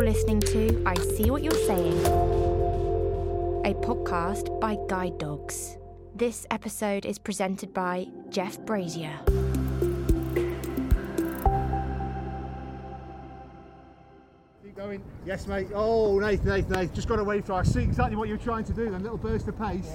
You're listening to I See What You're Saying, a podcast by Guide Dogs. This episode is presented by Jeff Brazier. Keep going. Yes, mate. Oh, Nathan, Nathan, Nathan. Just got away from. I see exactly what you're trying to do. Then little burst of pace.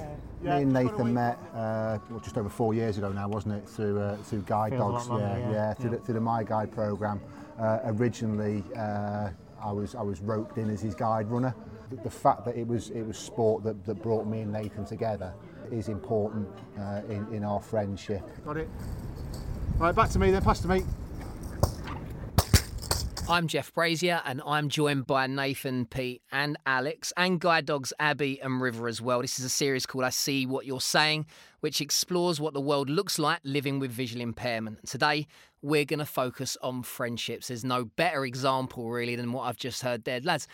Yeah. Me and just got away Nathan met uh, well, just over four years ago now, wasn't it? Through uh, through Guide Feels a lot Dogs, longer, yeah, yeah. through, The, through the My Guide program. Uh, originally, uh, I was I was roped in as his guide runner. The, the fact that it was it was sport that, that brought me and Nathan together is important uh, in in our friendship. Got it. Right, back to me then. Pass to me. I'm Jeff Brazier, and I'm joined by Nathan, Pete, and Alex, and guide dogs Abby and River as well. This is a series called I See What You're Saying, which explores what the world looks like living with visual impairment. Today, we're going to focus on friendships. There's no better example, really, than what I've just heard there. Lads,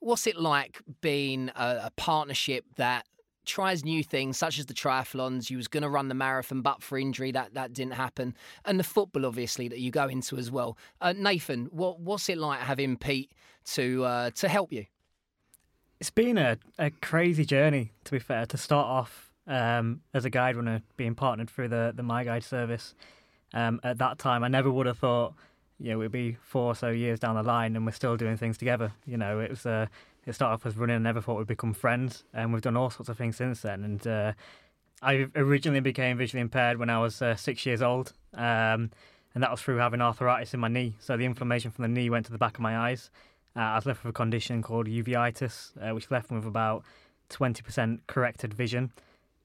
what's it like being a, a partnership that tries new things such as the triathlons you was going to run the marathon but for injury that that didn't happen and the football obviously that you go into as well uh, nathan what what's it like having pete to uh, to help you It's been a, a crazy journey, to be fair, to start off um, as a guide runner, being partnered through the, the My Guide service. Um, at that time, I never would have thought, you know, it'd be four or so years down the line and we're still doing things together. You know, it was uh, it started off as running. I never thought we'd become friends, and we've done all sorts of things since then. And uh, I originally became visually impaired when I was uh, six years old, um, and that was through having arthritis in my knee. So the inflammation from the knee went to the back of my eyes. Uh, I was left with a condition called uveitis, uh, which left me with about 20% corrected vision.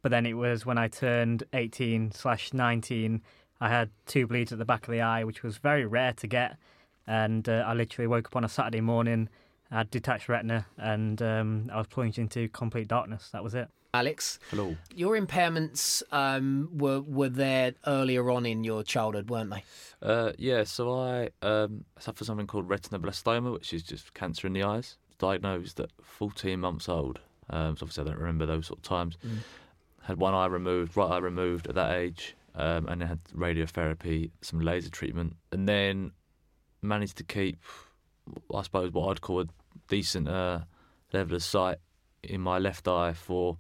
But then it was when I turned 18 slash 19, I had two bleeds at the back of the eye, which was very rare to get. And uh, I literally woke up on a Saturday morning, I had detached retina, and um, I was plunged into complete darkness. That was it. alex Hello. your impairments um, were were there earlier on in your childhood weren't they Uh, yeah, so I um, suffer something called retinoblastoma, which is just cancer in the eyes. Diagnosed at 14 months old. Um, so obviously, I don't remember those sort of times. Mm. Had one eye removed, right eye removed at that age, um, and then had radiotherapy, some laser treatment, and then managed to keep, I suppose, what I'd call a decent uh, level of sight in my left eye for,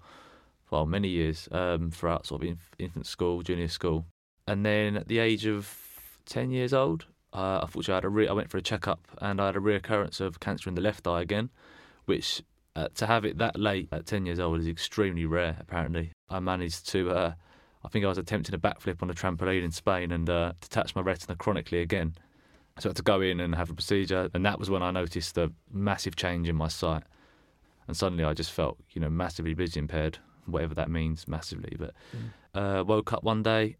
well, many years um, throughout sort of inf- infant school, junior school, and then at the age of 10 years old, uh, unfortunately, I, had a re- I went for a checkup and I had a reoccurrence of cancer in the left eye again, which uh, to have it that late at 10 years old is extremely rare, apparently. I managed to, uh, I think I was attempting a backflip on a trampoline in Spain and uh, detach my retina chronically again. So I had to go in and have a procedure, and that was when I noticed the massive change in my sight. And suddenly I just felt, you know, massively vision impaired, whatever that means, massively. But uh, woke up one day,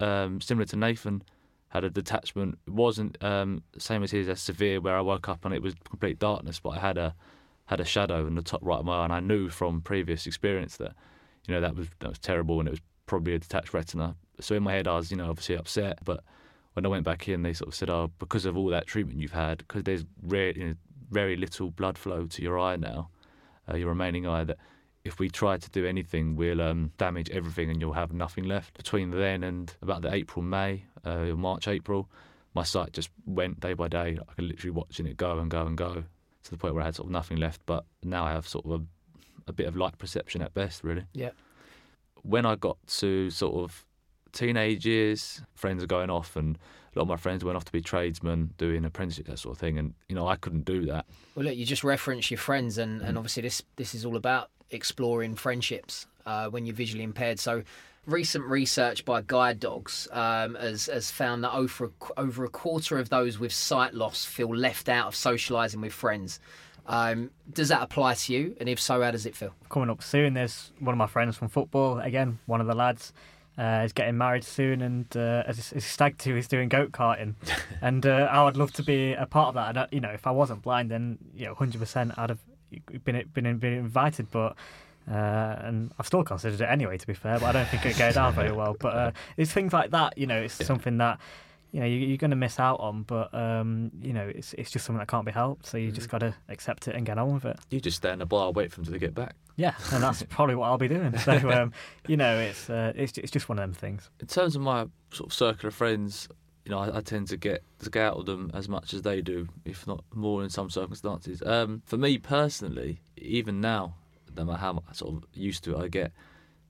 um, similar to Nathan, had a detachment. It wasn't um, same as his as severe, where I woke up and it was complete darkness, but I had a had a shadow in the top right of my eye, and I knew from previous experience that you know that was that was terrible, and it was probably a detached retina. So in my head, I was you know obviously upset, but when I went back in, they sort of said, "Oh, because of all that treatment you've had, because there's rare, you know, very little blood flow to your eye now, uh, your remaining eye, that if we try to do anything, we'll um, damage everything and you'll have nothing left." Between then and about the April, May, uh, March, April, my sight just went day by day. I could literally watching it go and go and go to the point where I had sort of nothing left. But now I have sort of a, a bit of light perception at best, really. Yeah. When I got to sort of teenage years, friends are going off, and a lot of my friends went off to be tradesmen, doing apprenticeship, that sort of thing. And you know, I couldn't do that. Well, look, you just reference your friends, and, Mm. and obviously this this is all about exploring friendships uh, when you're visually impaired. So, recent research by Guide Dogs um, has has found that over a, over a quarter of those with sight loss feel left out of socialising with friends. Um, does that apply to you? And if so, how does it feel? Coming up soon, there's one of my friends from football, again, one of the lads. Uh, is getting married soon, and uh, as his stag to he's doing go karting, and uh, I would love to be a part of that. And uh, you know, if I wasn't blind, then you know, hundred percent, I'd have been been been invited. But uh, and I've still considered it anyway, to be fair. But I don't think it'd go down very well. But uh, it's things like that. You know, it's something that you know you, you're going to miss out on. But um, you know, it's it's just something that can't be helped. So you just got to accept it and get on with it. You just stand in the bar, wait for them to get back. Yeah, and that's probably what I'll be doing. So um, you know, it's uh, it's it's just one of them things. In terms of my sort of circle of friends, you know, I, I, tend to get to get out of them as much as they do, if not more in some circumstances. Um, for me personally, even now, no matter how sort of used to it I get,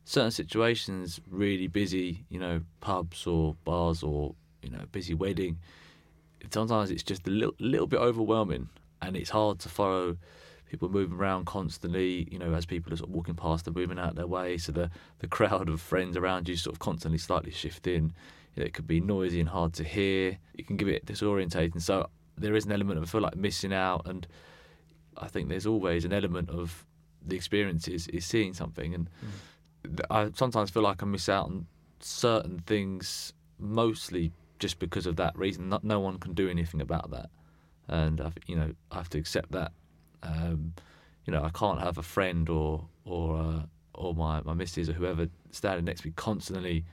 certain situations really busy, you know, pubs or bars or you know, busy wedding. Sometimes it's just a little, little bit overwhelming, and it's hard to follow people moving around constantly, you know, as people are sort of walking past and moving out their way. So the, the crowd of friends around you sort of constantly slightly shifting. You know, it could be noisy and hard to hear. It can give it disorientating. So there is an element of I feel like missing out, and I think there's always an element of the experience is, is seeing something, and mm. I sometimes feel like I miss out on certain things, mostly just because of that reason. Not, no one can do anything about that, and I've, you know I have to accept that. Um, you know, I can't have a friend or or uh, or my my missus or whoever standing next to me constantly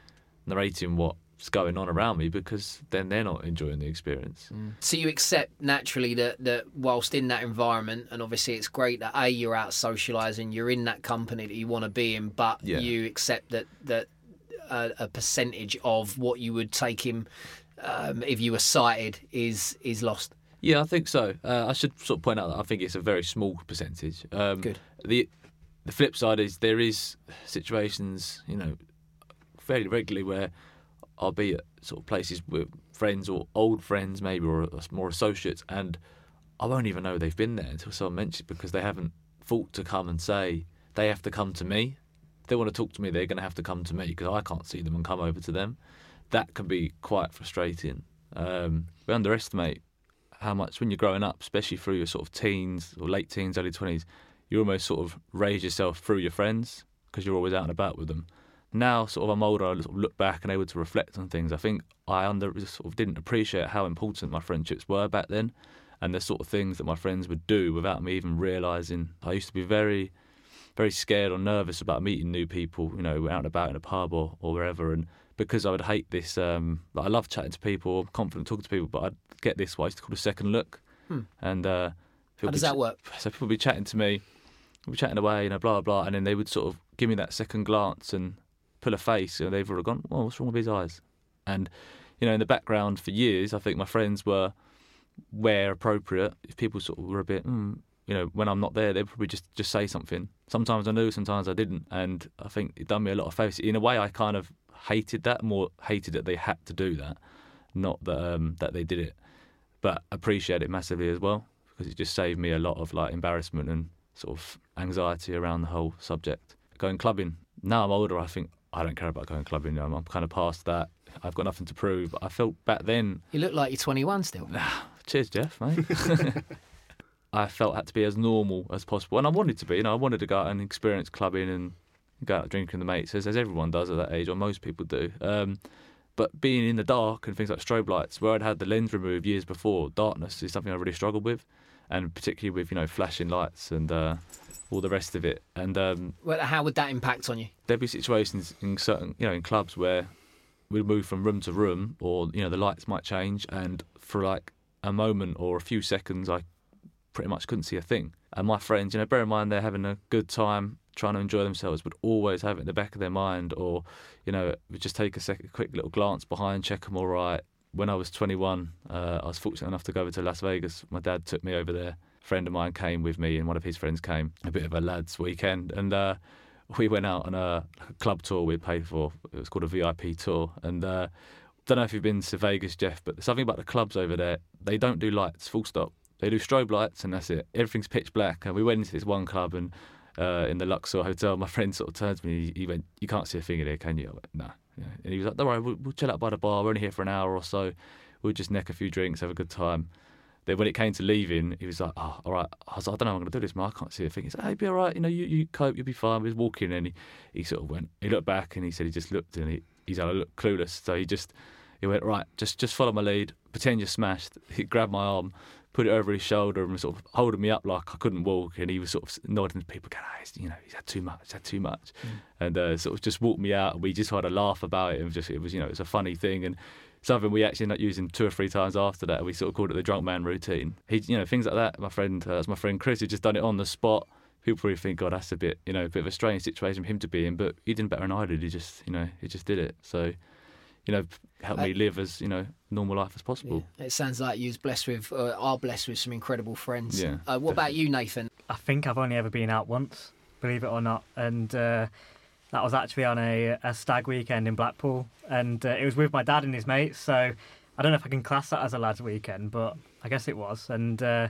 narrating what's going on around me because then they're not enjoying the experience. Mm. So you accept naturally that that whilst in that environment, and obviously it's great that a you're out socialising, you're in that company that you want to be in, but yeah. you accept that that a, a, percentage of what you would take him um, if you were sighted is is lost. Yeah, I think so. Uh, I should sort of point out that I think it's a very small percentage. Um, Good. The the flip side is there is situations, you know, fairly regularly where I'll be at sort of places with friends or old friends maybe or more associates, and I won't even know they've been there until someone mentions it because they haven't thought to come and say they have to come to me. They want to talk to me, they're going to have to come to me because I can't see them and come over to them. That can be quite frustrating. Um, we underestimate how much when you're growing up, especially through your sort of teens or late teens, early twenties, you almost sort of raise yourself through your friends because you're always out and about with them. Now, sort of, I'm older. I sort of look back and able to reflect on things. I think I under sort of didn't appreciate how important my friendships were back then, and the sort of things that my friends would do without me even realizing. I used to be very, very scared or nervous about meeting new people. You know, out and about in a pub or, or wherever, and because I would hate this. Um, like I love chatting to people, confident talking to people, but I'd get this what I used to call a second look. Hmm. And uh, how does that work? So people would be chatting to me, we'd be chatting away, you know, blah blah, and then they would sort of give me that second glance and pull a face, and they've already gone, "Well, what's wrong with his eyes?" And you know, in the background for years, I think my friends were where appropriate. If people sort of were a bit, mm, you know, when I'm not there, they'd probably just just say something. Sometimes I knew, sometimes I didn't, and I think it done me a lot of favours. In a way, I kind of hated that, more hated that they had to do that, not that um, that they did it, but appreciate it massively as well because it just saved me a lot of like embarrassment and sort of anxiety around the whole subject. Going clubbing now, I'm older. I think I don't care about going clubbing. You know, I'm kind of past that. I've got nothing to prove. I felt back then. You look like you're 21 still. Cheers, Jeff, mate. I felt had to be as normal as possible, and I wanted to be. You know, I wanted to go out and experience clubbing and go out drinking with the mates, as, as everyone does at that age, or most people do. Um, but being in the dark and things like strobe lights, where I'd had the lens removed years before, darkness is something I really struggled with, and particularly with you know flashing lights and uh, all the rest of it. And um, well, how would that impact on you? There'd be situations in certain you know in clubs where we'd move from room to room, or you know the lights might change, and for like a moment or a few seconds, I pretty much couldn't see a thing. And my friends, you know, bear in mind they're having a good time trying to enjoy themselves would always have it in the back of their mind, or you know, just take a second, quick little glance behind, check them all right. When I was 21, uh, I was fortunate enough to go over to Las Vegas. My dad took me over there. A friend of mine came with me, and one of his friends came. A bit of a lads' weekend, and uh, we went out on a club tour we paid for. It was called a VIP tour, and. Uh, don't know if you've been to Vegas, Jeff, but something about the clubs over there. They don't do lights, full stop. They do strobe lights, and that's it. Everything's pitch black. And we went into this one club, and uh, in the Luxor Hotel, my friend sort of turned to me. He, went, "You can't see a thing in here, can you?" I went, "No." Yeah. And he was like, "Don't worry, we'll, we'll, chill out by the bar. We're only here for an hour or so. We'll just neck a few drinks, have a good time." Then when it came to leaving, he was like, "Oh, all right." I was like, "I don't know how I'm going to do this, man. I can't see a thing." He said, "Hey, be all right. You know, you, you cope. You'll be fine." We was walking, and he, he sort of went. He looked back, and he said he just looked, and he, he's like, "I look clueless." So he just he went right. Just just follow my lead. Pretend you're smashed. He grabbed my arm put it over his shoulder and was sort of holding me up like I couldn't walk. And he was sort of nodding to people, going, oh, you know, he's had too much, he's had too much. Mm. And uh, sort of just walked me out. And we just had a laugh about it. And just, it was, you know, it's a funny thing. And something we actually ended up using two or three times after that. We sort of called it the drunk man routine. He, you know, things like that. My friend, uh, my friend Chris, had just done it on the spot. People probably think, God, that's a bit, you know, a bit of a strange situation for him to be in. But he didn't better than I did. He just, you know, he just did it. So, you know, help Uh, me live as you know normal life as possible. It sounds like you're blessed with, uh, are blessed with some incredible friends. Yeah, Uh, what about you, Nathan? I think I've only ever been out once, believe it or not, and uh, that was actually on a, a stag weekend in Blackpool, and uh, it was with my dad and his mates. So I don't know if I can class that as a lads' weekend, but I guess it was. And uh,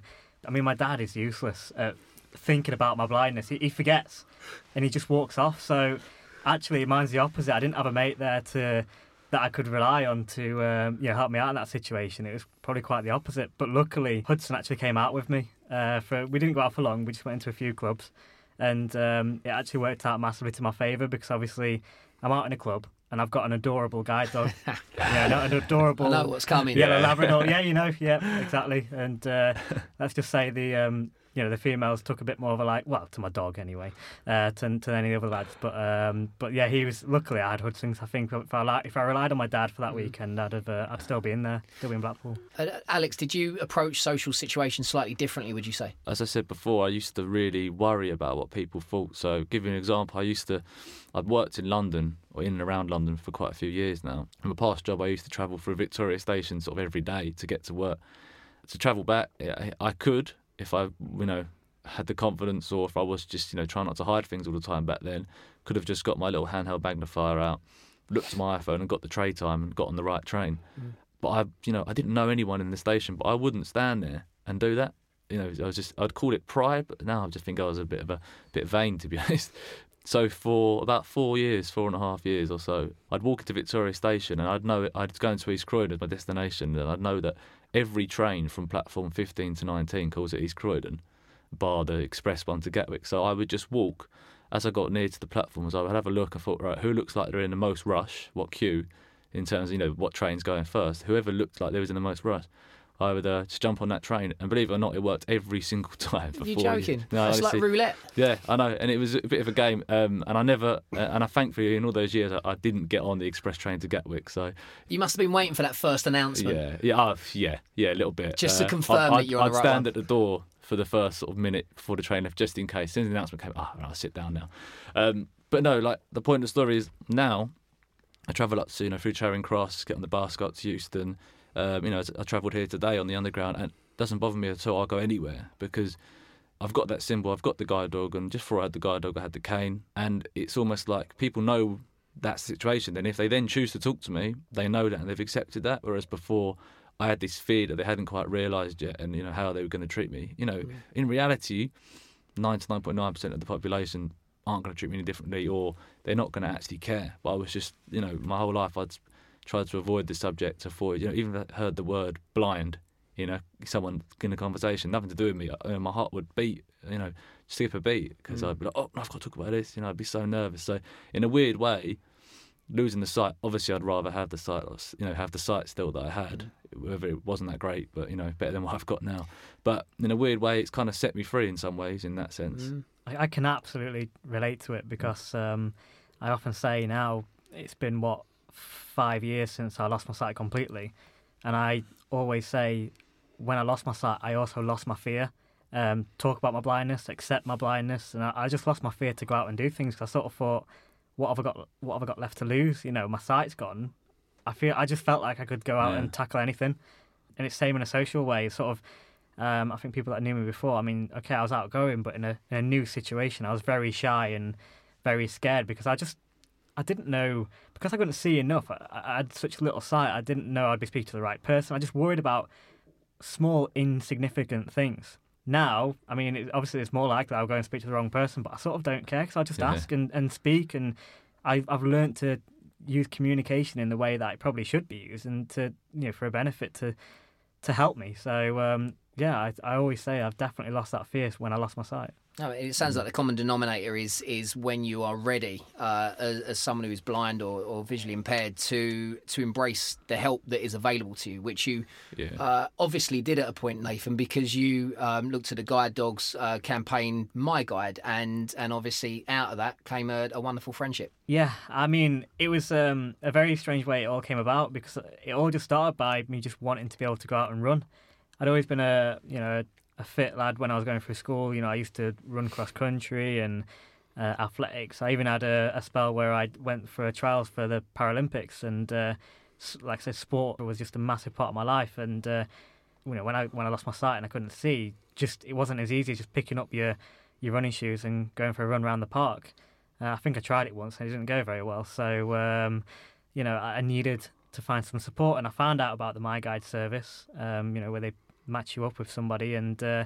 I mean, my dad is useless at thinking about my blindness. He, he forgets, and he just walks off. So actually, mine's the opposite. I didn't have a mate there to that I could rely on to um, you know help me out in that situation. It was probably quite the opposite. But luckily, Hudson actually came out with me. Uh, for we didn't go out for long. We just went into a few clubs, and um, it actually worked out massively to my favour because obviously I'm out in a club and I've got an adorable guide dog. yeah, an adorable. I know what's coming. Yeah. Labrador. Yeah, you know. Yeah, exactly. And uh, let's just say the um, you know the females took a bit more of a like well to my dog anyway uh, to to any other lads. But um, but yeah, he was luckily I had Hudson's. I think if I if I relied on my dad for that weekend, I'd have uh, I'd still be in there, still be in Blackpool. Uh, Alex, did you approach social situations slightly differently? Would you say? as I said before, I used to really worry about what people thought. So, give you an example, I used to, I'd worked in London or in and around London for quite a few years now. In my past job, I used to travel through Victoria Station sort of every day to get to work. To travel back, I I could if I, you know, had the confidence or if I was just, you know, trying not to hide things all the time back then, could have just got my little handheld magnifier out, looked at my iPhone and got the tray time and got on the right train. Mm. But I, you know, I didn't know anyone in the station, but I wouldn't stand there and do that. You know, I was just, I'd call it pride, but now I just think I was a bit of a bit vain, to be honest. So for about four years, four and a half years or so, I'd walk into Victoria Station and I'd know it, I'd go into East Croydon as my destination, and I'd know that every train from platform 15 to 19 calls at East Croydon, bar the express one to Gatwick. So I would just walk as I got near to the platforms. I would have a look. I thought, right, who looks like they're in the most rush? What queue? In terms of you know what train's going first. Whoever looked like they was in the most rush. I would uh, just jump on that train, and believe it or not, it worked every single time. You joking? No, it's like roulette. Yeah, I know, and it was a bit of a game. Um, and I never, uh, and I thankfully in all those years I, I didn't get on the express train to Gatwick. So You must have been waiting for that first announcement. yeah, yeah, uh, yeah, yeah, a little bit. Just to Uh, confirm I'd, that you're on I'd the right stand one. at the door for the first sort of minute before the train left, just in case. As soon as the announcement came, ah, I'll sit down now. Um, but no, like the point of the story is now I travel up to you know through Charing Cross, get on the bus, got to Euston. Um, you know, I travelled here today on the underground, and it doesn't bother me at all. I'll go anywhere because I've got that symbol, I've got the guide dog, and just before I had the guide dog, I had the cane, and it's almost like people know that situation. Then if they then choose to talk to me, they know that and they've accepted that. Whereas before, I had this fear that they hadn't quite realised yet, and you know how they were going to treat me. You know, in reality, ninety nine point nine percent of the population aren't going to treat me any differently, or they're not going to actually care. But I was just, you know, my whole life I'd tried to avoid the subject, avoid, you know, even I heard the word blind, you know, someone in a conversation, nothing to do with me, you know, my heart would beat, you know, skip a beat because I'd be mm. like, oh, no, I've got to talk about this, you know, I'd be so nervous. So in a weird way, losing the sight, obviously I'd rather have the sight, you know, have the sight still that I had, mm. whether it wasn't that great, but, you know, better than what I've got now. But in a weird way, it's kind of set me free in some ways in that sense. Mm. I, I can absolutely relate to it because um, I often say now it's been what five years since I lost my sight completely, and I always say when I lost my sight, I also lost my fear. Um, talk about my blindness, accept my blindness, and I, I just lost my fear to go out and do things. 'cause I sort of thought, what have I got? What have I got left to lose? You know, my sight's gone. I feel I just felt like I could go out Yeah. and tackle anything, and it's same in a social way. Sort of um, I think people that knew me before, I mean, okay, I was outgoing, but in a, in a new situation, I was very shy and very scared because I just, I didn't know, because I couldn't see enough, I, I had such little sight, I didn't know I'd be speaking to the right person. I just worried about small, insignificant things. Now, I mean, it, obviously it's more likely I'll go and speak to the wrong person, but I sort of don't care because I'll just Yeah. ask and, and speak. And I've I've learned to use communication in the way that it probably should be used and to, you know, for a benefit to, to help me. So, um, yeah, I, I always say I've definitely lost that fear when I lost my sight. No, it sounds like the common denominator is is when you are ready, uh, as, as someone who is blind or, or visually impaired, to to embrace the help that is available to you, which you Yeah. uh, obviously did at a point, Nathan, because you um, looked at the Guide Dogs uh, campaign, My Guide, and and obviously out of that came a, a wonderful friendship. Yeah, I mean, it was um, a very strange way it all came about because it all just started by me just wanting to be able to go out and run. I'd always been a you know a fit lad when I was going through school. You know, I used to run cross country and uh, athletics. I even had a, a spell where I went for trials for the Paralympics, and uh, like I said, sport was just a massive part of my life. And uh, you know, when I when I lost my sight and I couldn't see, just it wasn't as easy as just picking up your your running shoes and going for a run around the park. Uh, I think I tried it once and it didn't go very well. So um, you know, I I needed to find some support, and I found out about the My Guide service. Um, you know, where they match you up with somebody, and uh,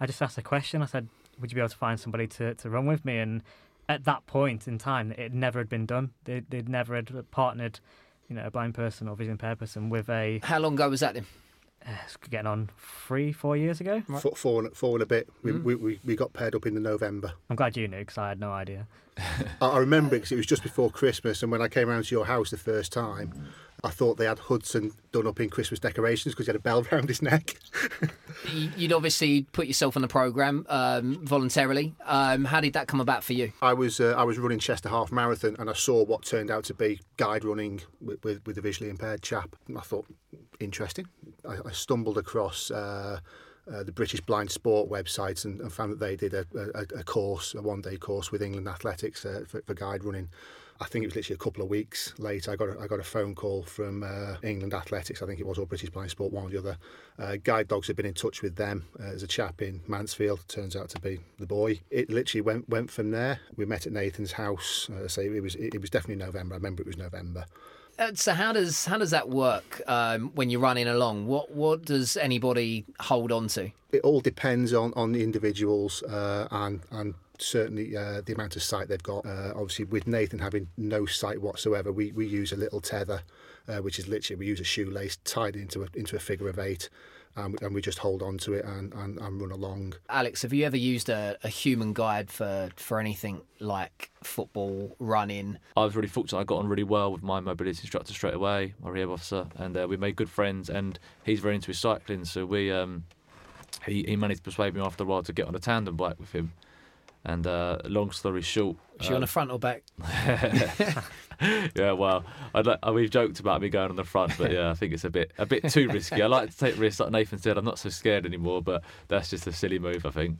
I just asked a question. I said, "Would you be able to find somebody to, to run with me?" And at that point in time, it never had been done. They, they'd never had partnered, you know, a blind person or vision impaired person with a How long ago was that then? uh, getting on three, four years ago. Four, four, and- four and a bit. We, Mm. we, we, we got paired up in the November. I'm glad you knew because I had no idea. I, I remember because it was just before Christmas, and when I came round to your house the first time, I thought they had Hudson done up in Christmas decorations because he had a bell round his neck. You'd obviously put yourself on the programme um, voluntarily. Um, how did that come about for you? I was uh, I was running Chester Half Marathon, and I saw what turned out to be guide running with with, with a visually impaired chap. And I thought interesting. I, I stumbled across. Uh, uh, the British Blind Sport website and, and found that they did a, a, a course, a one-day course with England Athletics uh, for, for guide running. I think it was literally a couple of weeks later. I got a, I got a phone call from uh, England Athletics, I think it was, or British Blind Sport, one or the other. Uh, guide dogs had been in touch with them. Uh, there's a chap in Mansfield, turns out to be the boy. It literally went went from there. We met at Nathan's house. Uh, say it was it, it was definitely November. I remember it was November. Uh, so how does how does that work um, when you're running along? What what does anybody hold on to? it all depends on, on the individuals uh, and and certainly uh, the amount of sight they've got. Uh, obviously, with Nathan having no sight whatsoever, we, we use a little tether, uh, which is literally we use a shoelace tied into a, into a figure of eight, and, and we just hold on to it and, and, and run along. Alex, have you ever used a, a human guide for, for anything like football, running? I was really fortunate. I got on really well with my mobility instructor straight away, my rehab officer, and uh, we made good friends. And he's very into his cycling, so we um, he he managed to persuade me after a while to get on a tandem bike with him. And uh, long story short, Is she on um, the front or back? yeah, well, I'd like, we've joked about me going on the front, but yeah, I think it's a bit a bit too risky. I like to take risks, like Nathan said. I'm not so scared anymore, but that's just a silly move, I think.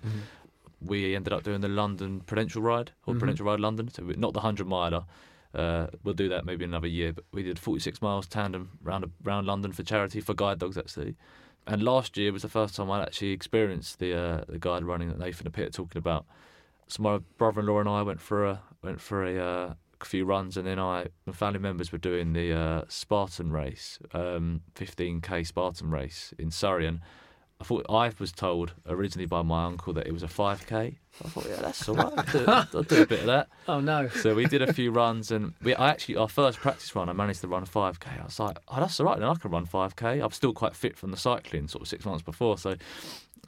We ended up doing the London Prudential Ride or Mhm. Prudential Ride London, so not the hundred miler. Uh, we'll do that maybe another year, but we did 46 miles tandem round round London for charity for guide dogs actually. And last year was the first time I actually experienced the uh, the guide running that Nathan and Peter talking about. So my brother-in-law and I went for a went for a uh, few runs, and then I my family members were doing the uh, Spartan race, um, 15k Spartan race in Surrey, and I thought I was told originally by my uncle that it was a 5k. I thought, yeah, that's all right. I'll do, I'll do a bit of that. Oh no. So we did a few runs, and we I actually our first practice run, I managed to run a 5k. I was like, oh, that's all right. Then I can run 5k. I'm still quite fit from the cycling, sort of six months before. So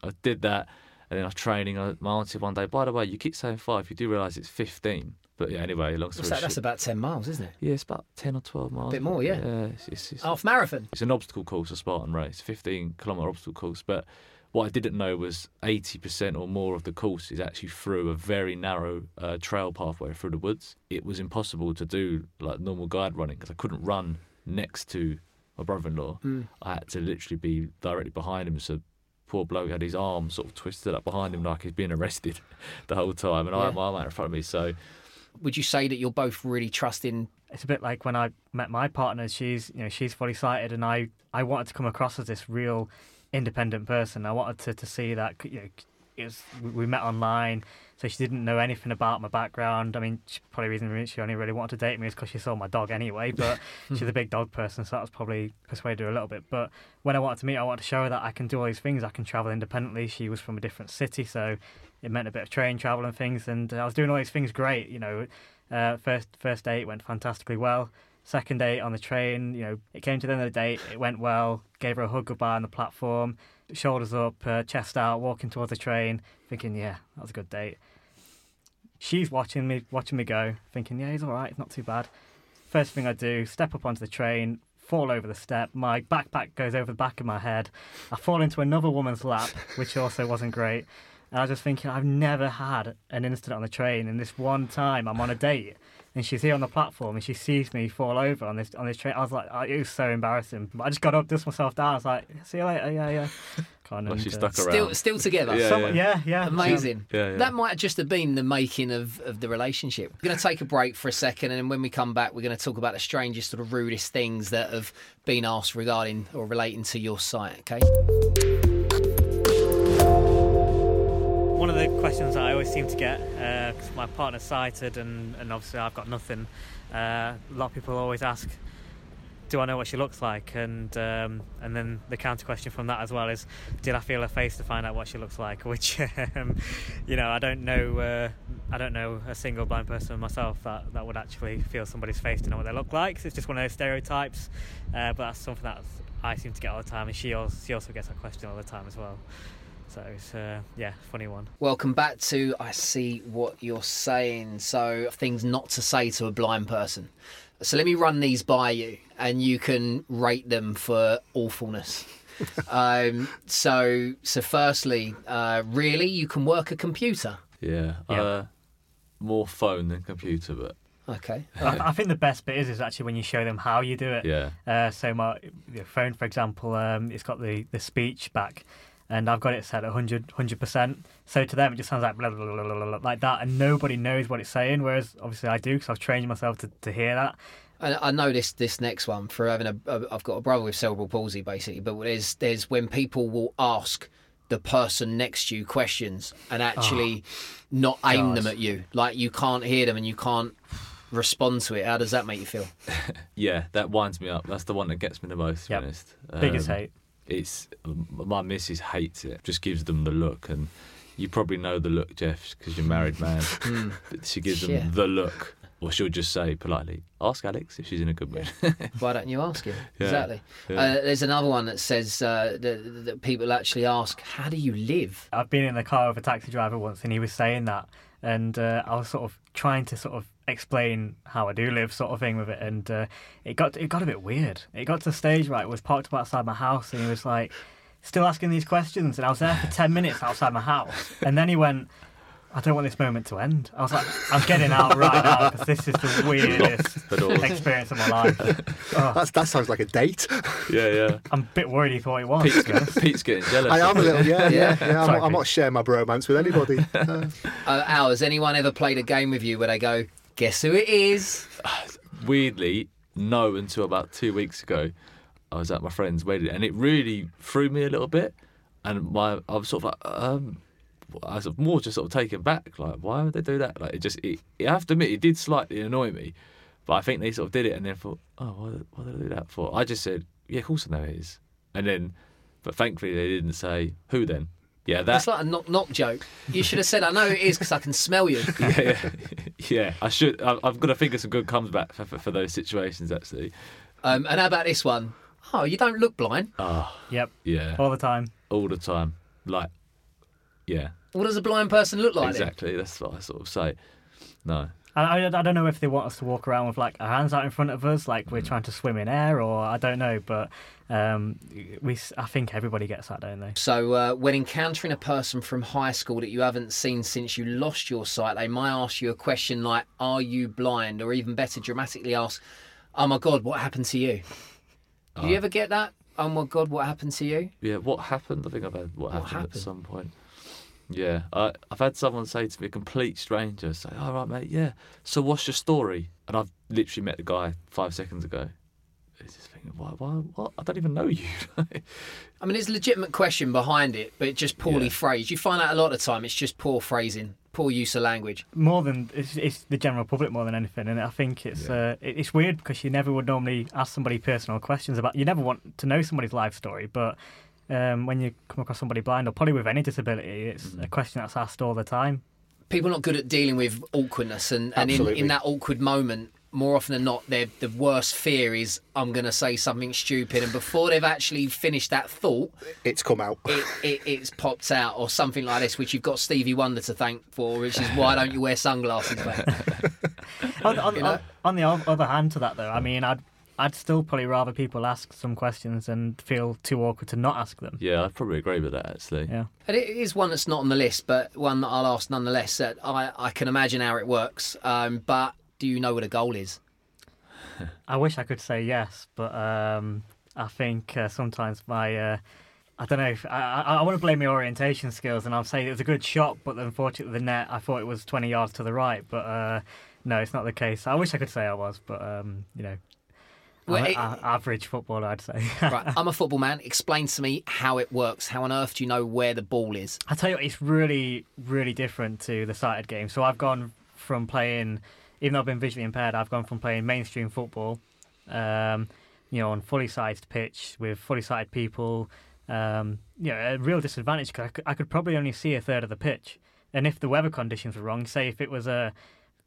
I did that, and then I was training. I, my auntie one day, by the way, you keep saying five. You do realise it's 15. But yeah, anyway, long story that? That's about 10 miles, isn't it? yeah, it's about 10 or 12 miles. A bit more, yeah. Yeah, it's, it's, it's, Half marathon. it's an obstacle course, a Spartan race, 15 kilometre obstacle course. But what I didn't know was 80% or more of the course is actually through a very narrow uh, trail pathway through the woods. It was impossible to do like normal guide running because I couldn't run next to my brother-in-law. Mm. I had to literally be directly behind him. So poor bloke had his arm sort of twisted up behind him like he's being arrested the whole time, and I Yeah. had my arm out in front of me. So Would you say that you're both really trusting? It's a bit like when I met my partner. She's you know she's fully sighted, and I I wanted to come across as this real independent person. I wanted to, to see that you know it was, we- we met online, so she didn't know anything about my background. I mean, she, probably the reason she only really wanted to date me is because she saw my dog anyway. But she's a big dog person, so that was probably persuaded her a little bit. But when I wanted to meet, her, I wanted to show her that I can do all these things. I can travel independently. She was from a different city, so it meant a bit of train travel and things. And uh, I was doing all these things great. You know, uh, first first date went fantastically well. Second date on the train, you know, it came to the end of the date. It went well. Gave her a hug goodbye on the platform, shoulders up, uh, chest out, walking towards the train, thinking, yeah, that was a good date. She's watching me, watching me go, thinking, yeah, he's all right, it's not too bad. First thing I do, step up onto the train, fall over the step. My backpack goes over the back of my head. I fall into another woman's lap, which also wasn't great. And I was just thinking, I've never had an incident on the train, and this one time I'm on a date, and she's here on the platform and she sees me fall over on this on this train. I was like, oh, it was so embarrassing. But I just got up, dust myself down. I was like, see you later. Yeah, yeah. Kind Well, she uh, stuck around. Still, still together. Yeah, some- yeah. yeah, yeah. Amazing. Yeah, yeah. That might have just have been the making of, of the relationship. We're going to take a break for a second, and then when we come back, we're going to talk about the strangest, sort of rudest things that have been asked regarding or relating to your site. Okay. One of the questions that I always seem to get, because my partner's sighted and, and obviously I've got nothing, uh, a lot of people always ask, do I know what she looks like? And um, and then the counter question from that as well is, did I feel her face to find out what she looks like? Which, um, you know, I don't know. Uh, I don't know a single blind person myself that, that would actually feel somebody's face to know what they look like. It's just one of those stereotypes. Uh, but that's something that I seem to get all the time, and she also, she also gets that question all the time as well. So it's uh, yeah, funny one. Welcome back to I See What You're Saying. So, things not to say to a blind person. So, let me run these by you and you can rate them for awfulness. um, so, so firstly, uh, really, you can work a computer. Yeah. Yeah. Uh, more phone than computer, but Okay. I, I think the best bit is is actually when you show them how you do it. yeah. Uh, so my your phone, for example, um, it's got the, the speech back, and I've got it set at 100 percent. So to them, it just sounds like blah, blah, blah, blah, blah, like that, and nobody knows what it's saying. Whereas obviously I do because I've trained myself to, to hear that. I, I know this this next one for having a, a. I've got a brother with cerebral palsy, basically. But there's there's when people will ask the person next to you questions and actually not aim God. them at you, like you can't hear them and you can't respond to it. How does that make you feel? Yeah, that winds me up. That's the one that gets me the most, to Yep. be honest. Biggest Um, hate. It's my missus hates it. Just gives them the look, and you probably know the look, Jeff, because you're a married man. But she gives Shit. them the look, or she'll just say politely, "Ask Alex if she's in a good mood." Why don't you ask him? Yeah, Exactly. yeah. Uh, there's another one that says uh, that, that people actually ask, "How do you live?" I've been in the car with a taxi driver once, and he was saying that, and uh, I was sort of trying to sort of explain how I do live, sort of thing with it, and uh, it got it got a bit weird. It got to the stage right, it was parked up outside my house, and he was like, still asking these questions, and I was there for ten minutes outside my house, and then he went. I don't want this moment to end. I was like, I'm getting out right now because this is the weirdest experience of my life. Oh, That's, that sounds like a date. yeah, yeah. I'm a bit worried he thought it was. Pete's, to. Pete's getting jealous. I am a little, yeah, yeah. yeah. I'm, Sorry, I'm not sharing my bromance with anybody. Uh, Uh, Al, has anyone ever played a game with you where they go, "Guess who it is"? Weirdly, no, until about two weeks ago, I was at my friend's wedding, and it really threw me a little bit. And my, I was sort of like, um, I was more just sort of taken back. Like, why would they do that? Like, it just, it, I have to admit, it did slightly annoy me. But I think they sort of did it, and then thought, oh, why, why did they do that for? I just said, yeah, of course I know it is. And then, but thankfully they didn't say who then. Yeah, that. It's like a knock knock joke. You should have said, "I know it is" because I can smell you. yeah, yeah, yeah. I should. I, I've got to think of some good comeback for, for, for those situations. Actually, Um, and how about this one? Oh, you don't look blind. oh Yep, yeah, all the time. all the time. Like, yeah, What does a blind person look like? then? exactly. That's what I sort of say. No, I, I, I don't know if they want us to walk around with like our hands out in front of us, like we're trying to swim in air, or I don't know. But um, we, s- I think everybody gets that, don't they? So, uh, when encountering a person from high school that you haven't seen since you lost your sight, they might ask you a question like, Are you blind? Or even better, dramatically ask, Oh my God, what happened to you? Do you ever get that? Oh my God, what happened to you? yeah. What happened? I think I've had what, happened, happened? at some point. Yeah, I, I've had someone say to me, a complete stranger, say, "All right, mate, yeah. So what's your story?" And I've literally met the guy five seconds ago. He's just thinking, "Why? Why? What? I don't even know you." I mean, there's a legitimate question behind it, but it's just poorly Yeah. phrased. You find out a lot of time it's just poor phrasing, poor use of language. More than it's, it's the general public more than anything, and I think it's uh, it, it's weird because you never would normally ask somebody personal questions about. You never want to know somebody's life story, but um, when you come across somebody blind or probably with any disability, it's a question that's asked all the time. people are not good at dealing with awkwardness and, and in, in that awkward moment more often than not their the worst fear is i'm going to say something stupid and before they've actually finished that thought it's come out. it, it, it's popped out or something like this which you've got stevie wonder to thank for which is why don't you wear sunglasses on, on, You know? on, on the other hand to that though, I mean, I'd I'd still probably rather people ask some questions and feel too awkward to not ask them. yeah, I'd probably agree with that. Actually, Yeah. And it is one that's not on the list but one that i'll ask nonetheless that i, I can imagine how it works um, but do you know what a goal is? I wish I could say yes, but um, I think uh, sometimes my uh, I don't know. If, I, I, I want to blame my orientation skills, and I'll say it was a good shot, but unfortunately the net I thought it was 20 yards to the right, but uh, no, it's not the case. I wish I could say I was, but um, you know, Well, it- a- average footballer, I'd say. right, I'm a football man. Explain to me how it works. How on earth do you know where the ball is? I tell you, what, it's really, really different to the sighted game. So I've gone from playing, even though I've been visually impaired, I've gone from playing mainstream football, um, you know, on fully sized pitch with fully sighted people. Um, you know, a real disadvantage because I could, I could probably only see a third of the pitch. And if the weather conditions were wrong, say if it was a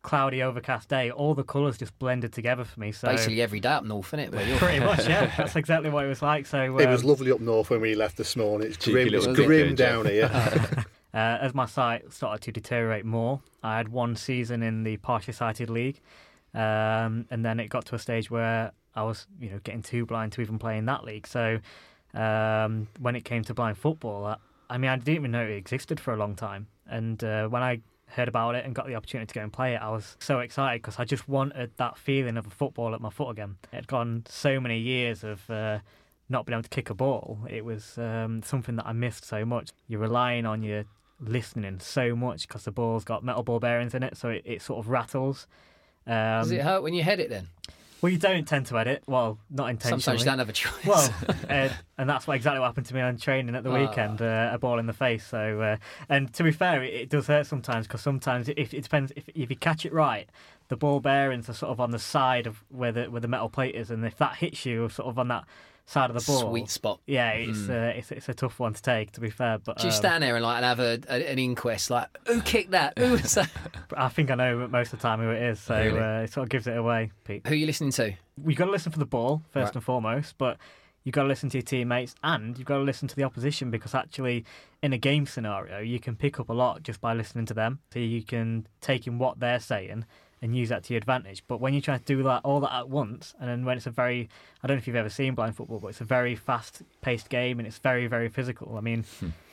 cloudy, overcast day, all the colours just blended together for me. So Basically every day up north, isn't it? Where you're pretty much, yeah, that's exactly what it was like. So It was um, lovely up north when we left this morning. It's grim, it's grim dickhead, down here. Uh, as my sight started to deteriorate more, I had one season in the partially sighted league, um, and then it got to a stage where I was, you know, getting too blind to even play in that league. So um, when it came to blind football, I, I mean, I didn't even know it existed for a long time. And uh, when I heard about it and got the opportunity to go and play it, I was so excited because I just wanted that feeling of a football at my foot again. It had gone so many years of. Uh, not being able to kick a ball, it was um, something that I missed so much. You're relying on your listening so much because the ball's got metal ball bearings in it, so it, it sort of rattles. Um, Does it hurt when you head it then? Well, you don't tend to edit. Well, not intentionally. Sometimes you don't have a choice. Well, uh, and that's what exactly what happened to me on training at the Ah. weekend. Uh, a ball in the face. So, uh, and to be fair, it, it does hurt sometimes because sometimes if it depends if if you catch it right, the ball bearings are sort of on the side of where the where the metal plate is, and if that hits you sort of on that side of the ball, Sweet spot. yeah, it's uh, it's it's a tough one to take. To be fair, but Do you um, stand there and like and have a, a, an inquest? Like, who kicked that? Who was that? I think I know most of the time who it is, so Really? uh, it sort of gives it away, Pete. Who are you listening to? You've got to listen for the ball first Right. and foremost, but you've got to listen to your teammates and you've got to listen to the opposition because actually, in a game scenario, you can pick up a lot just by listening to them. So you can take in what they're saying and use that to your advantage. But when you try to do that all that at once, and then when it's a very, I don't know if you've ever seen blind football, but it's a very fast-paced game and it's very, very physical. I mean,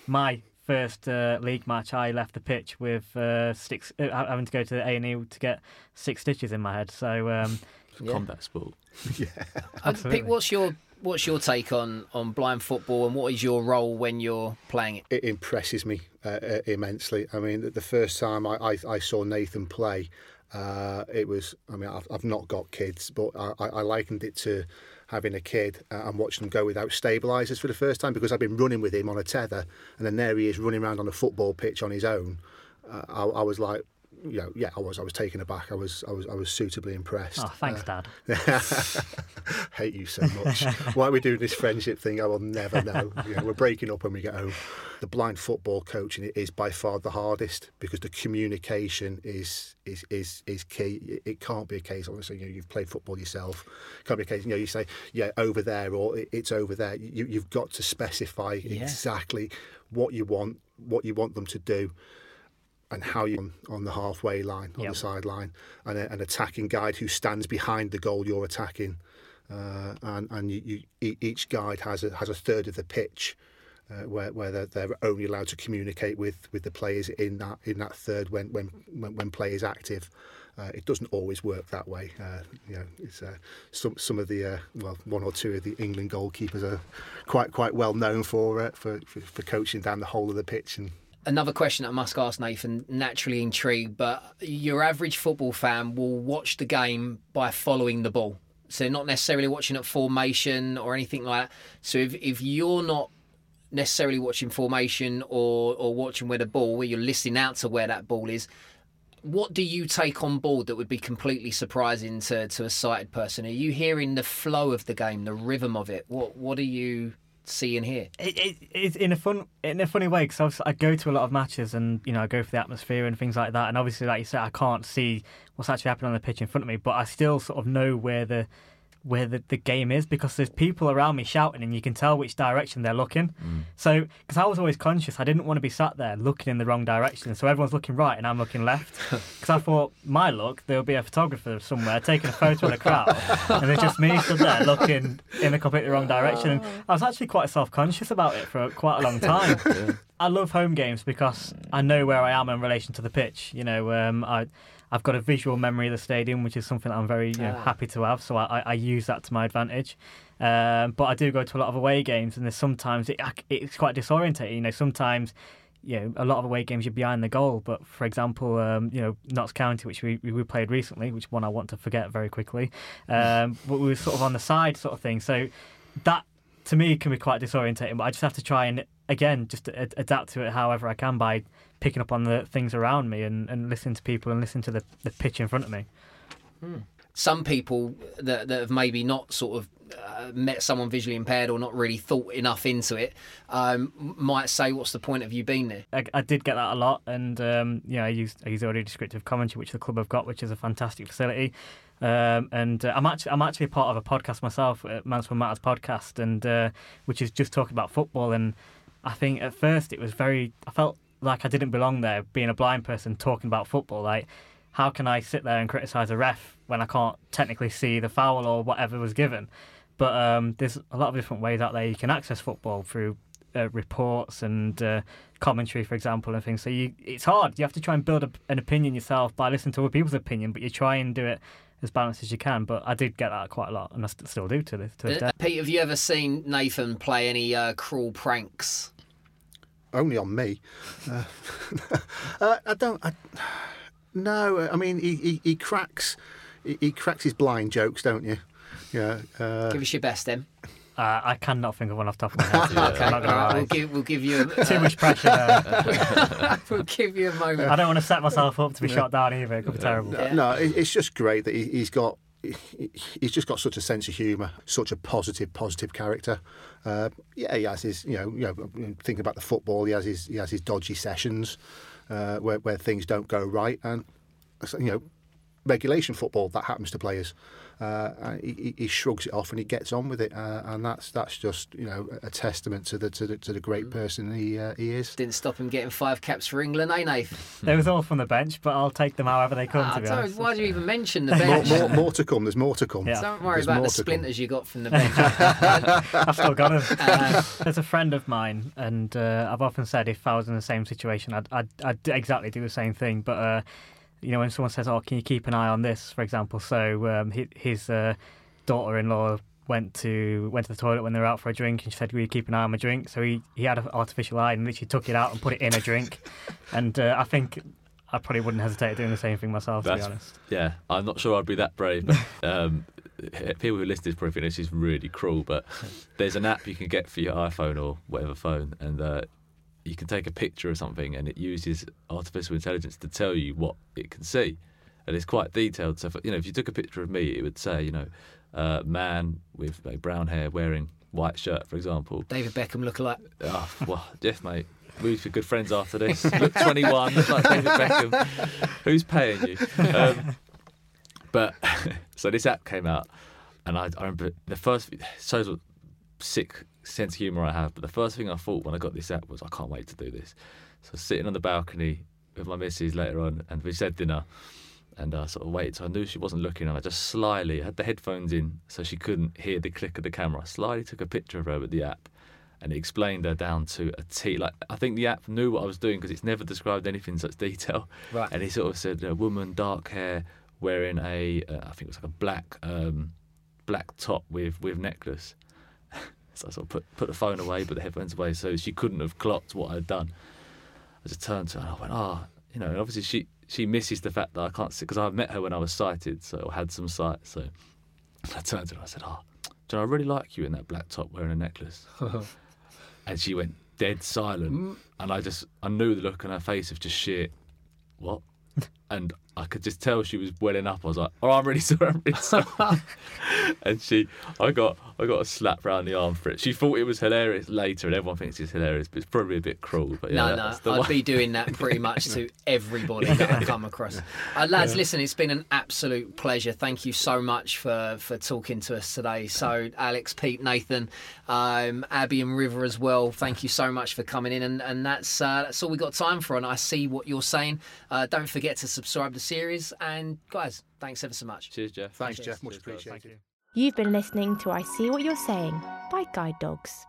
my first uh, league match, I left the pitch with uh, six, uh, having to go to the A and E to get six stitches in my head. So. Um, Yeah. combat sport. Uh, Absolutely. Pete, what's your what's your take on on blind football and what is your role when you're playing it? it impresses me uh, uh, immensely. I mean, the- the first time I, I, I saw Nathan play, uh, it was. I mean, I've, I've not got kids, but I, I likened it to having a kid uh, and watching him go without stabilisers for the first time because I've been running with him on a tether, and then there he is running around on a football pitch on his own. Uh, I, I was like. You know, yeah, I was. I was taken aback. I was. I was. I was suitably impressed. oh, thanks, uh, Dad. hate you so much. Why are we doing this friendship thing? I will never know. You know, we're breaking up when we get home. The blind football coaching is by far the hardest because the communication is is is is key. It- can't be a case. Obviously, you know, you've played football yourself. It can't be a case. You know, you say, yeah, over there or it's over there. You, you've got to specify exactly what you want, what you want them to do and how you on, on the halfway line, on Yep. the sideline, and a, an attacking guide who stands behind the goal you're attacking, uh, and and you, you, each guide has a has a third of the pitch. Uh, where where they're, they're only allowed to communicate with, with the players in that in that third when when when, when play is active, uh, it doesn't always work that way. Uh, you know, it's uh, some some of the uh, well one or two of the England goalkeepers are quite quite well known for uh, for, for for coaching down the whole of the pitch and Another question that I must ask Nathan, naturally intrigued, but your average football fan will watch the game by following the ball. So not necessarily watching at formation or anything like that. So if, if you're not necessarily watching formation or, or watching where the ball, where you're listening out to where that ball is, what do you take on board that would be completely surprising to, to a sighted person? Are you hearing the flow of the game, the rhythm of it? What what are you seeing here? It, it, it's in a fun in a funny way because I go to a lot of matches and you know I go for the atmosphere and things like that and obviously like you said I can't see what's actually happening on the pitch in front of me but I still sort of know where the where the, the game is because there's people around me shouting and you can tell which direction they're looking. So because I was always conscious I didn't want to be sat there looking in the wrong direction. So everyone's looking right and I'm looking left. Because I thought my look there'll be a photographer somewhere taking a photo of the crowd. And there's just me stood there looking in the completely wrong direction. And I was actually quite self-conscious about it for quite a long time. I love home games because I know where I am in relation to the pitch. You know, um, I I've got a visual memory of the stadium, which is something that I'm very you know, Ah. happy to have. So I, I, I use that to my advantage. Um, but I do go to a lot of away games, and there's sometimes it, it's quite disorientating. You know, sometimes you know, a lot of away games you're behind the goal. But for example, um, you know, Notts County, which we, we played recently, which one I want to forget very quickly, um, but we were sort of on the side sort of thing. So that to me can be quite disorientating. But I just have to try and again just a- adapt to it however I can by picking up on the things around me and, and listening to people and listening to the, the pitch in front of me. some people that, that have maybe not sort of uh, met someone visually impaired or not really thought enough into it um, might say, "What's the point of you being there?" I, I did get that a lot, and um, yeah, I used I use audio descriptive commentary, which the club have got, which is a fantastic facility. Um, and uh, I'm actually I'm actually part of a podcast myself, uh, Mansfield Matters podcast, and uh, which is just talking about football. And I think at first it was very I felt like I didn't belong there, being a blind person talking about football. Like, how can I sit there and criticise a ref when I can't technically see the foul or whatever was given? But um, there's a lot of different ways out there you can access football through uh, reports and uh, commentary, for example, and things. So you, it's hard. You have to try and build a, an opinion yourself by listening to other people's opinion, but you try and do it as balanced as you can. But I did get that quite a lot, and I st- still do to this, to this Uh, day. Pete, have you ever seen Nathan play any uh, cruel pranks? Only on me. Uh, uh, I don't. I, no, I mean he, he, he cracks he, he cracks his blind jokes, don't you? Yeah. Uh, Give us your best, then. Uh, I cannot think of one off the top of my head. Okay, I'm not gonna right, lie. we'll give we'll give you a, Too much pressure there. we'll give you a moment. I don't want to set myself up to be shot down either. It could be terrible. Yeah. No, it's just great that he, he's got. He- He's just got such a sense of humour, such a positive, positive character. Uh, yeah, he has his, you know, you know, thinking about the football, he has his, he has his dodgy sessions uh, where where things don't go right, and you know, regulation football that happens to players. Uh, he, he- he shrugs it off and he gets on with it, uh, and that's that's just you know a testament to the to the, to the great person he uh, he is. Didn't stop him getting five caps for England, eh, Nathan? They was all from the bench, but I'll take them however they come. Ah, to be honest. why do you even mention the bench? more, more to come. There's more to come. Yeah. Don't worry There's about the to come. splinters you got from the bench. I've still got them. Uh, There's a friend of mine, and uh, I've often said if I was in the same situation, I'd, I'd, I'd exactly do the same thing. But uh, you know, when someone says, "Oh, can you keep an eye on this?" for example, so um, his, his uh, daughter-in-law went to went to the toilet when they were out for a drink, and she said, "Will you keep an eye on my drink?" So he, he had an artificial eye and literally took it out and put it in a drink. and uh, I think I probably wouldn't hesitate doing the same thing myself, to be That's- honest. Yeah, I'm not sure I'd be that brave. But um, people who listen to this probably think this is really cruel. But there's an app you can get for your iPhone or whatever phone, and uh, you can take a picture of something, and it uses artificial intelligence to tell you what it can see, and it's quite detailed. So, if, you know, if you took a picture of me, it would say, you know, uh, man with like, brown hair wearing white shirt, for example. David Beckham look alike. Oh, well, Jeff, mate. We'd be good friends after this. Look 21, look like David Beckham. Who's paying you? Um, but so this app came out, and I, I remember the first shows what sick sense of humour I have. But the first thing I thought when I got this app was, I can't wait to do this. So sitting on the balcony with my missus later on, and we said dinner. And I sort of waited, so I knew she wasn't looking, and I just slyly had the headphones in so she couldn't hear the click of the camera. I slyly took a picture of her with the app, and it explained her down to a T. Like I think the app knew what I was doing because it's never described anything in such detail. Right. And he sort of said a woman, dark hair, wearing a uh, I think it was like a black um, black top with with necklace. So I sort of put put the phone away, put the headphones away, so she couldn't have clocked what I'd done. I just turned to her and I went, ah, you know, and obviously she she misses the fact that I can't see because I've met her when I was sighted, so or had some sight. So I turned to her and I said, ah, oh, John, I really like you in that black top wearing a necklace. and she went dead silent, and I just I knew the look on her face of just shit, what, and I could just tell she was welling up. I was like, "Oh, I'm really sorry, I'm really sorry." and she, I got, I got a slap round the arm for it. She thought it was hilarious later, and everyone thinks it's hilarious, but it's probably a bit cruel. But yeah, no, that's no, I'd one. be doing that pretty much to everybody that I come across. Uh, lads, listen, it's been an absolute pleasure. Thank you so much for, for talking to us today. So, Alex, Pete, Nathan, um, Abby, and River as well. Thank you so much for coming in, and, and that's uh, that's all we got time for. And I see what you're saying. Uh, don't forget to subscribe to the series, and guys, thanks ever so much. Cheers, Jeff. Thanks, Jeff. Much Cheers, guys. appreciated. You've been listening to I See What You're Saying by Guide Dogs.